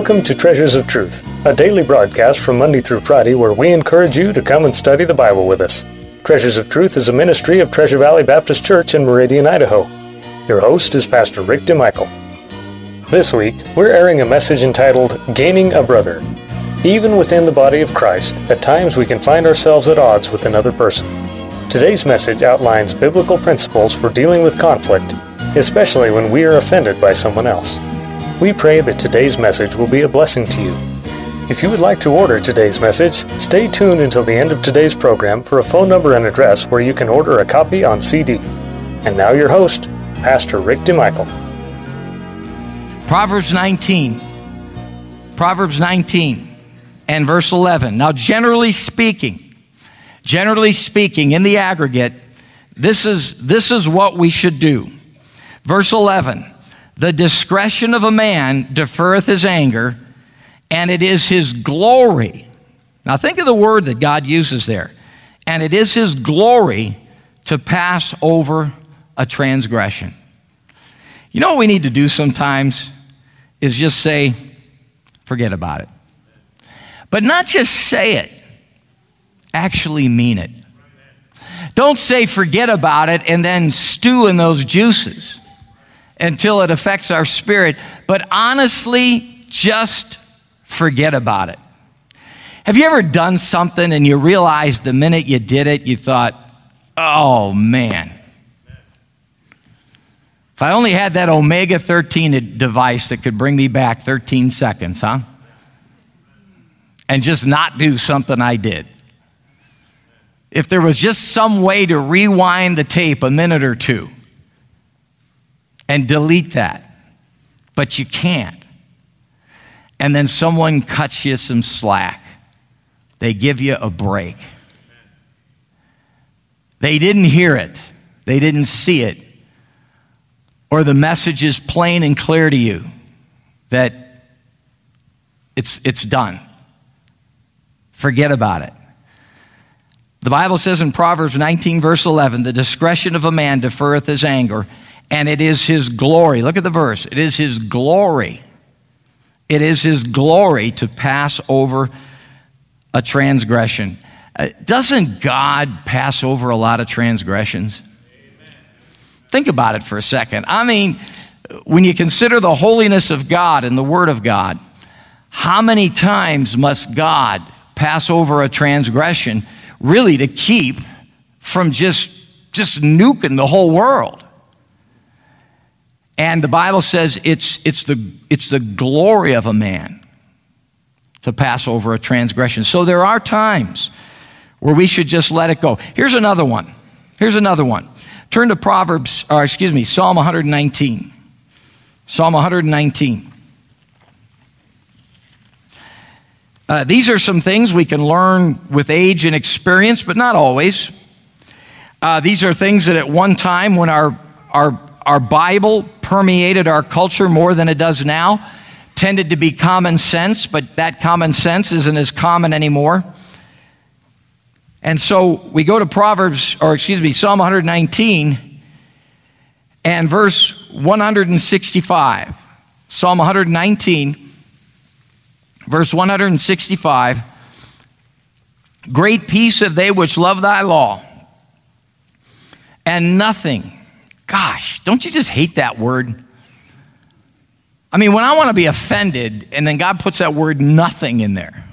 Welcome to Treasures of Truth, a daily broadcast from Monday through Friday where we encourage you to come and study the Bible with us. Treasures of Truth is a ministry of Treasure Valley Baptist Church in Meridian, Idaho. Your host is Pastor Rick DeMichael. This week, we're airing a message entitled Gaining a Brother. Even within the body of Christ, at times we can find ourselves at odds with another person. Today's message outlines biblical principles for dealing with conflict, especially when we are offended by someone else. We pray that today's message will be a blessing to you. If you would like to order today's message, stay tuned until the end of today's program for a phone number and address where you can order a copy on CD. And now your host, Pastor Rick DeMichael. Proverbs 19. Proverbs 19 and verse 11. Now, generally speaking, generally speaking, in the aggregate, this is, this is what we should do. Verse 11 The discretion of a man deferreth his anger, and it is his glory. Now, think of the word that God uses there. And it is his glory to pass over a transgression. You know what we need to do sometimes? is just say, forget about it. But not just say it, actually mean it. Don't say forget about it and then stew in those juices until it affects our spirit, but honestly, just forget about it. Have you ever done something and you realized the minute you did it, you thought, oh man, if I only had that omega 13 device that could bring me back 13 seconds, huh? And just not do something I did. If there was just some way to rewind the tape a minute or two and delete that, but you can't. And then someone cuts you some slack, they give you a break. They didn't hear it, they didn't see it or the message is plain and clear to you that it's, it's done. Forget about it. The Bible says in Proverbs 19, verse 11, the discretion of a man deferreth his anger, and it is his glory. Look at the verse. It is his glory. It is his glory to pass over a transgression. Uh, doesn't God pass over a lot of transgressions? Think about it for a second. I mean, when you consider the holiness of God and the Word of God, how many times must God pass over a transgression really to keep from just, just nuking the whole world? And the Bible says it's, it's, the, it's the glory of a man to pass over a transgression. So there are times where we should just let it go. Here's another one. Here's another one. Turn to Proverbs, or excuse me, Psalm 119. Psalm 119. Uh, these are some things we can learn with age and experience, but not always. Uh, these are things that at one time, when our, our, our Bible permeated our culture more than it does now, tended to be common sense, but that common sense isn't as common anymore. And so we go to Proverbs, or excuse me, Psalm 119 and verse 165. Psalm 119, verse 165. Great peace have they which love thy law, and nothing. Gosh, don't you just hate that word? I mean, when I want to be offended, and then God puts that word nothing in there.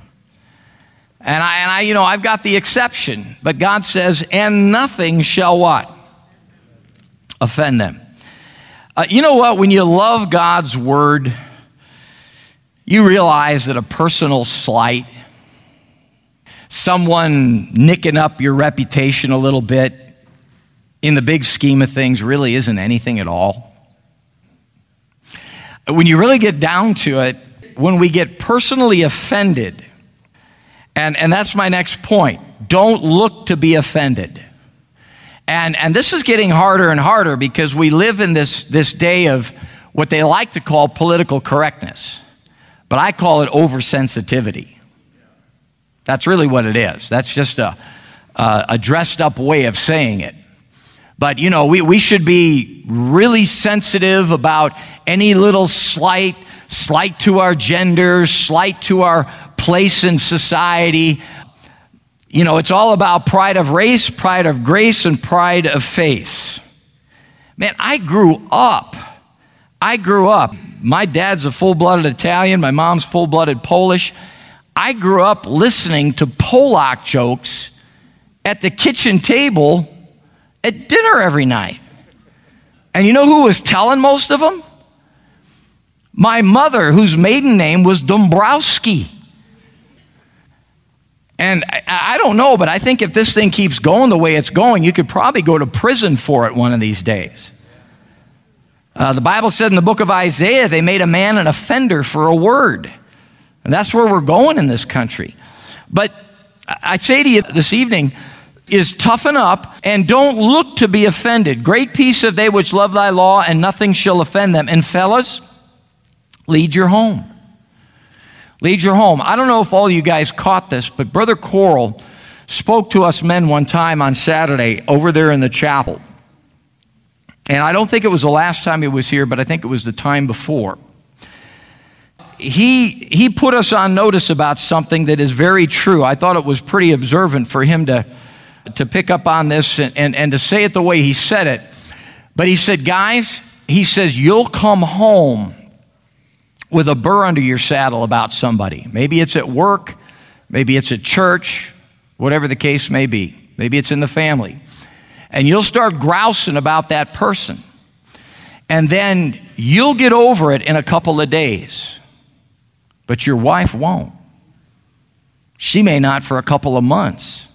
And I, and I, you know, I've got the exception, but God says, and nothing shall what? Offend them. Uh, you know what? When you love God's word, you realize that a personal slight, someone nicking up your reputation a little bit, in the big scheme of things, really isn't anything at all. When you really get down to it, when we get personally offended, and, and that's my next point. Don't look to be offended. And, and this is getting harder and harder because we live in this, this day of what they like to call political correctness. But I call it oversensitivity. That's really what it is. That's just a, a, a dressed up way of saying it. But, you know, we, we should be really sensitive about any little slight slight to our gender, slight to our place in society. You know, it's all about pride of race, pride of grace, and pride of faith. Man, I grew up. I grew up. My dad's a full blooded Italian, my mom's full blooded Polish. I grew up listening to Polak jokes at the kitchen table at dinner every night. And you know who was telling most of them? My mother, whose maiden name was Dombrowski. And I, I, don't know, but I think if this thing keeps going the way it's going, you could probably go to prison for it one of these days. Uh, the Bible said in the book of Isaiah, they made a man an offender for a word. And that's where we're going in this country. But I say to you this evening, is toughen up and don't look to be offended. Great peace of they which love thy law, and nothing shall offend them. And fellas, lead your home. Lead your home. I don't know if all you guys caught this, but Brother Coral spoke to us men one time on Saturday over there in the chapel. And I don't think it was the last time he was here, but I think it was the time before. He, he put us on notice about something that is very true. I thought it was pretty observant for him to, to pick up on this and, and, and to say it the way he said it. But he said, guys, he says, you'll come home with a burr under your saddle about somebody. Maybe it's at work, maybe it's at church, whatever the case may be. Maybe it's in the family. And you'll start grousing about that person. And then you'll get over it in a couple of days. But your wife won't. She may not for a couple of months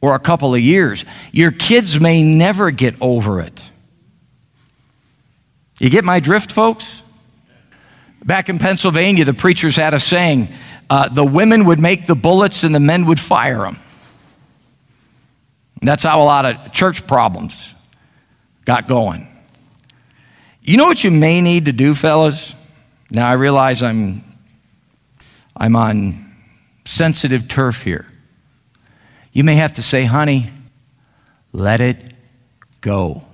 or a couple of years. Your kids may never get over it. You get my drift, folks? Back in Pennsylvania, the preachers had a saying uh, the women would make the bullets and the men would fire them. That's how a lot of church problems got going. You know what you may need to do, fellas? Now I realize I'm I'm on sensitive turf here. You may have to say, honey, let it go.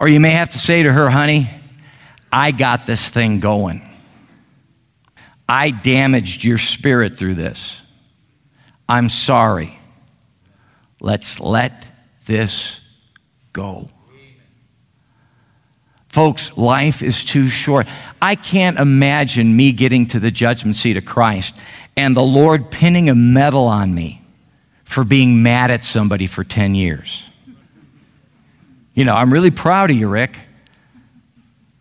Or you may have to say to her, honey, I got this thing going. I damaged your spirit through this. I'm sorry. Let's let this go. Folks, life is too short. I can't imagine me getting to the judgment seat of Christ and the Lord pinning a medal on me for being mad at somebody for 10 years. You know, I'm really proud of you, Rick.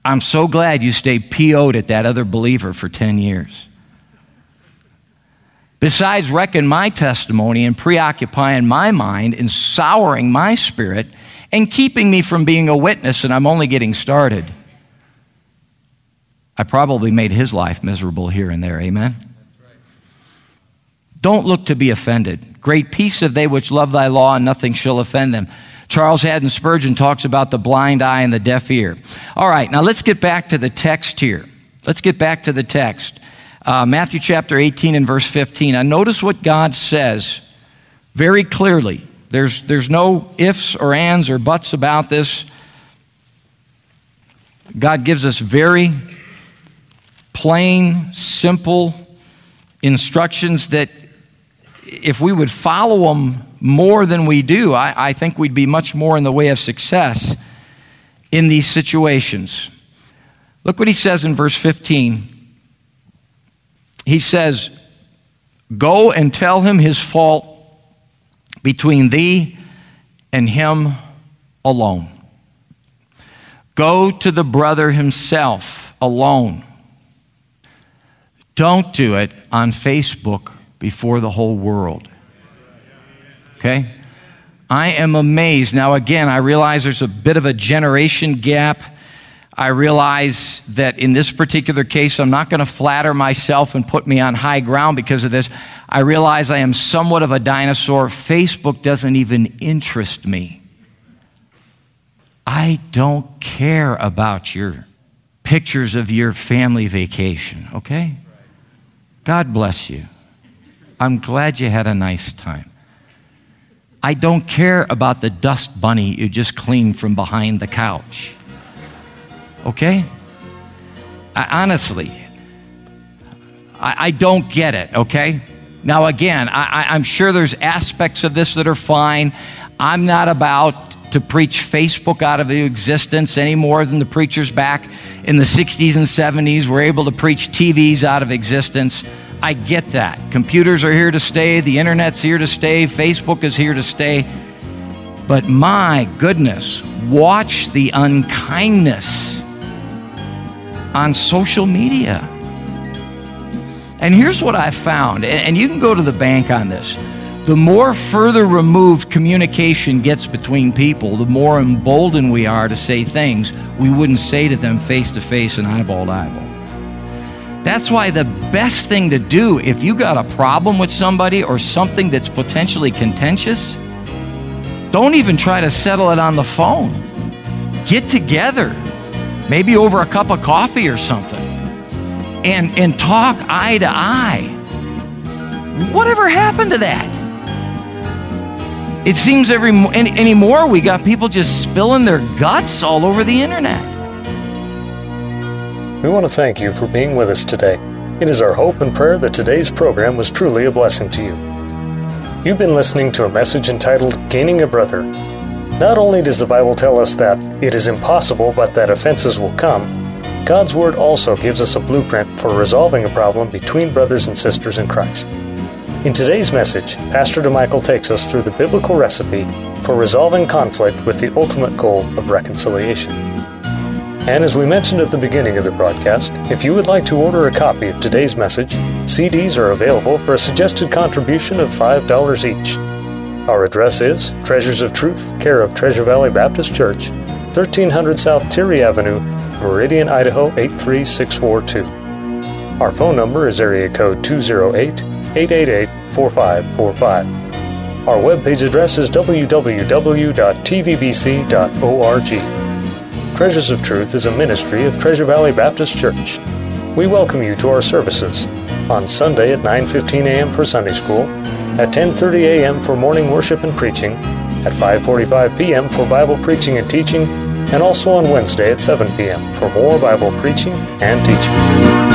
I'm so glad you stayed PO'd at that other believer for 10 years. Besides wrecking my testimony and preoccupying my mind and souring my spirit and keeping me from being a witness, and I'm only getting started, I probably made his life miserable here and there. Amen? Don't look to be offended. Great peace of they which love thy law, and nothing shall offend them. Charles Haddon Spurgeon talks about the blind eye and the deaf ear. All right, now let's get back to the text here. Let's get back to the text. Uh, Matthew chapter 18 and verse 15. Now, notice what God says very clearly. There's, there's no ifs or ands or buts about this. God gives us very plain, simple instructions that if we would follow them more than we do, I, I think we'd be much more in the way of success in these situations. Look what he says in verse 15. He says, Go and tell him his fault between thee and him alone. Go to the brother himself alone. Don't do it on Facebook before the whole world. Okay? I am amazed. Now, again, I realize there's a bit of a generation gap. I realize that in this particular case, I'm not going to flatter myself and put me on high ground because of this. I realize I am somewhat of a dinosaur. Facebook doesn't even interest me. I don't care about your pictures of your family vacation, okay? God bless you. I'm glad you had a nice time. I don't care about the dust bunny you just cleaned from behind the couch. Okay? I, honestly, I, I, don't get it, okay? Now, again, I, I'm sure there's aspects of this that are fine. I'm not about to preach Facebook out of existence any more than the preachers back in the 60s and 70s were able to preach TVs out of existence. I get that. Computers are here to stay, the internet's here to stay, Facebook is here to stay. But my goodness, watch the unkindness on social media. And here's what I found, and you can go to the bank on this the more further removed communication gets between people, the more emboldened we are to say things we wouldn't say to them face to face and eyeball to eyeball. That's why the best thing to do if you got a problem with somebody or something that's potentially contentious, don't even try to settle it on the phone. Get together, maybe over a cup of coffee or something, and, and talk eye to eye. Whatever happened to that? It seems every any, anymore we got people just spilling their guts all over the internet. We want to thank you for being with us today. It is our hope and prayer that today's program was truly a blessing to you. You've been listening to a message entitled Gaining a Brother. Not only does the Bible tell us that it is impossible but that offenses will come, God's Word also gives us a blueprint for resolving a problem between brothers and sisters in Christ. In today's message, Pastor DeMichael takes us through the biblical recipe for resolving conflict with the ultimate goal of reconciliation. And as we mentioned at the beginning of the broadcast, if you would like to order a copy of today's message, CDs are available for a suggested contribution of $5 each. Our address is Treasures of Truth, care of Treasure Valley Baptist Church, 1300 South Teare Avenue, Meridian, Idaho 83642. Our phone number is area code 208 888 4545. Our webpage address is www.tvbc.org. Treasures of Truth is a ministry of Treasure Valley Baptist Church. We welcome you to our services on Sunday at 9:15 a.m. for Sunday school, at 10:30 a.m. for morning worship and preaching, at 5:45 p.m. for Bible preaching and teaching, and also on Wednesday at 7 p.m. for more Bible preaching and teaching.